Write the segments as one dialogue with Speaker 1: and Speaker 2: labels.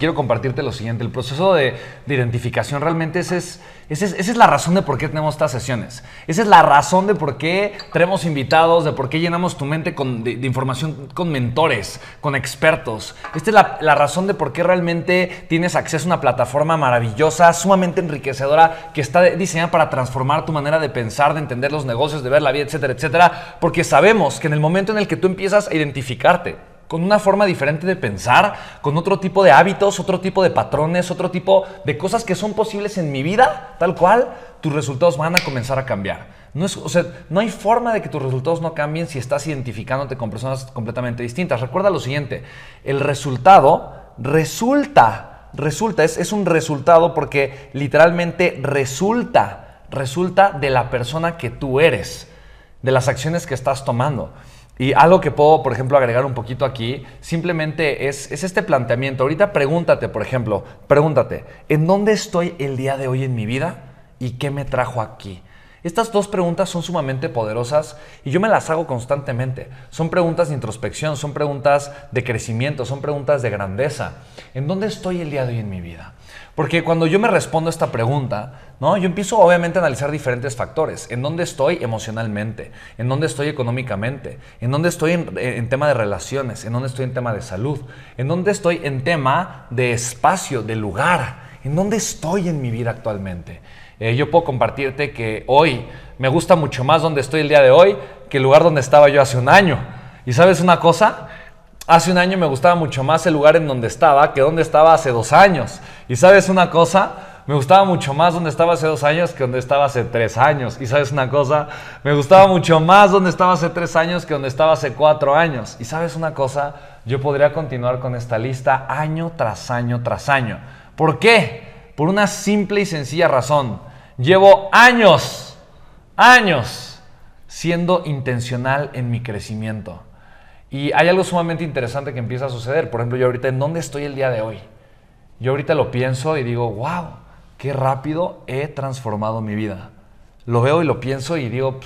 Speaker 1: Quiero compartirte lo siguiente, el proceso de, identificación realmente es, esa es, la razón de por qué tenemos estas sesiones. Esa es la razón de por qué tenemos invitados, de por qué llenamos tu mente con, de, información con mentores, con expertos. Esta es la, la, razón de por qué realmente tienes acceso a una plataforma maravillosa, sumamente enriquecedora, que está diseñada para transformar tu manera de pensar, de entender los negocios, de ver la vida, etcétera, etcétera. Porque sabemos que en el momento en el que tú empiezas a identificarte, con una forma diferente de pensar, con otro tipo de hábitos, otro tipo de patrones, otro tipo de cosas que son posibles en mi vida, tal cual, tus resultados van a comenzar a cambiar. No, es, o sea, no hay forma de que tus resultados no cambien si estás identificándote con personas completamente distintas. Recuerda lo siguiente, el resultado resulta, resulta, es, es un resultado porque literalmente resulta, resulta de la persona que tú eres, de las acciones que estás tomando. Y algo que puedo, por ejemplo, agregar un poquito aquí, simplemente es, este planteamiento. Ahorita pregúntate, por ejemplo, pregúntate, ¿en dónde estoy el día de hoy en mi vida y qué me trajo aquí? Estas dos preguntas son sumamente poderosas y yo me las hago constantemente. Son preguntas de introspección, son preguntas de crecimiento, son preguntas de grandeza. ¿En dónde estoy el día de hoy en mi vida? Porque cuando yo me respondo a esta pregunta, ¿no? yo empiezo obviamente a analizar diferentes factores. ¿En dónde estoy emocionalmente? ¿En dónde estoy económicamente? ¿En dónde estoy en, tema de relaciones? ¿En dónde estoy en tema de salud? ¿En dónde estoy en tema de espacio, de lugar? ¿En dónde estoy en mi vida actualmente? Eh, yo puedo compartirte que hoy me gusta mucho más donde estoy el día de hoy que el lugar donde estaba yo hace un año. ¿Y sabes una cosa? Hace un año me gustaba mucho más el lugar en donde estaba que donde estaba hace dos años. Y sabes una cosa, me gustaba mucho más donde estaba hace dos años que donde estaba hace tres años. Y sabes una cosa, me gustaba mucho más donde estaba hace tres años que donde estaba hace cuatro años. Y sabes una cosa, yo podría continuar con esta lista año tras año tras año. ¿Por qué? Por una simple y sencilla razón. Llevo años, años siendo intencional en mi crecimiento. Y hay algo sumamente interesante que empieza a suceder. Por ejemplo, yo ahorita, ¿en dónde estoy el día de hoy? Yo ahorita lo pienso y digo, wow, qué rápido he transformado mi vida. Lo veo y lo pienso y digo,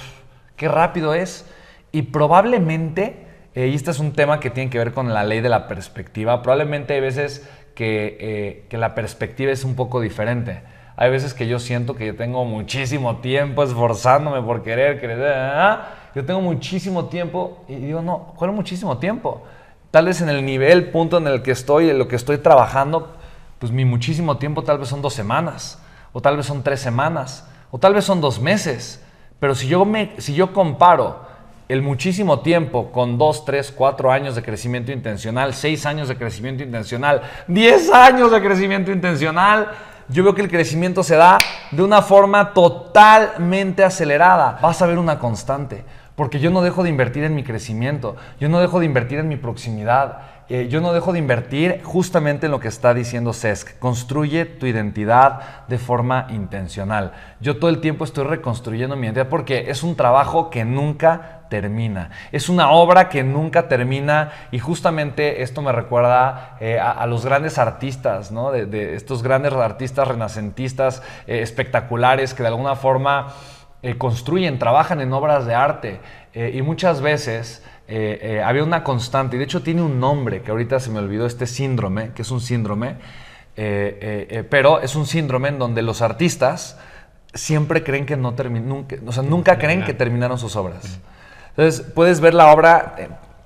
Speaker 1: qué rápido es. Y probablemente, eh, y este es un tema que tiene que ver con la ley de la perspectiva, probablemente hay veces que, eh, que la perspectiva es un poco diferente. Hay veces que yo siento que yo tengo muchísimo tiempo esforzándome por querer, querer, ah, yo tengo muchísimo tiempo y digo, no, ¿cuál muchísimo tiempo? Tal vez en el nivel, punto en el que estoy, en lo que estoy trabajando, pues mi muchísimo tiempo tal vez son dos semanas, o tal vez son tres semanas, o tal vez son dos meses. Pero si yo, me, si yo comparo el muchísimo tiempo con dos, tres, cuatro años de crecimiento intencional, seis años de crecimiento intencional, diez años de crecimiento intencional, yo veo que el crecimiento se da de una forma totalmente acelerada. Vas a ver una constante. Porque yo no dejo de invertir en mi crecimiento, yo no dejo de invertir en mi proximidad, eh, yo no dejo de invertir justamente en lo que está diciendo Cesc. Construye tu identidad de forma intencional. Yo todo el tiempo estoy reconstruyendo mi identidad porque es un trabajo que nunca termina. Es una obra que nunca termina y justamente esto me recuerda eh, a, los grandes artistas, ¿no? de, estos grandes artistas renacentistas eh, espectaculares que de alguna forma construyen, trabajan en obras de arte y muchas veces eh, había una constante, y de hecho tiene un nombre que ahorita se me olvidó, este síndrome, que es un síndrome, pero es un síndrome en donde los artistas siempre creen que no terminan, o sea, nunca creen que terminaron sus obras. Entonces puedes ver la obra,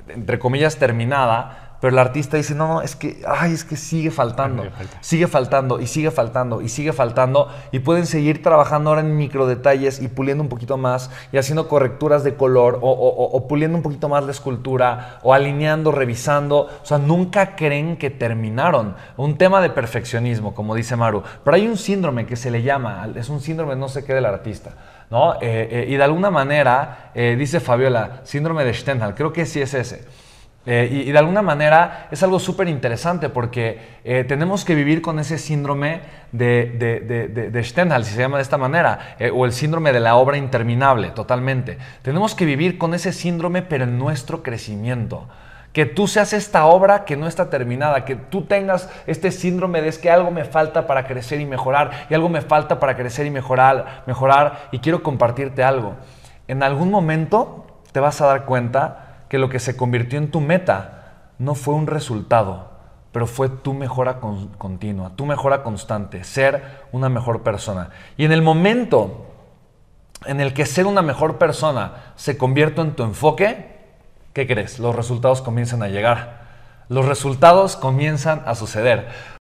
Speaker 1: entre comillas, terminada, pero el artista dice, no, no, es que, ay, es que sigue faltando, sigue faltando y sigue faltando y sigue faltando y pueden seguir trabajando ahora en micro detalles y puliendo un poquito más y haciendo correcturas de color o, o, puliendo un poquito más la escultura o alineando, revisando, o sea, nunca creen que terminaron. Un tema de perfeccionismo, como dice Maru, pero hay un síndrome que se le llama, es un síndrome no sé qué del artista. ¿No? Eh, eh, y de alguna manera, eh, dice Fabiola, síndrome de Stendhal, creo que sí es ese. Eh, y, de alguna manera es algo súper interesante porque eh, tenemos que vivir con ese síndrome de, de, Stendhal, si se llama de esta manera, eh, o el síndrome de la obra interminable, totalmente. Tenemos que vivir con ese síndrome, pero en nuestro crecimiento. Que tú seas esta obra que no está terminada, que tú tengas este síndrome de es que algo me falta para crecer y mejorar, y algo me falta para crecer y mejorar, mejorar, y quiero compartirte algo. En algún momento te vas a dar cuenta que lo que se convirtió en tu meta no fue un resultado, pero fue tu mejora continua, tu mejora constante, ser una mejor persona. Y en el momento en el que ser una mejor persona se convierte en tu enfoque, ¿qué crees? Los resultados comienzan a llegar. Los resultados comienzan a suceder.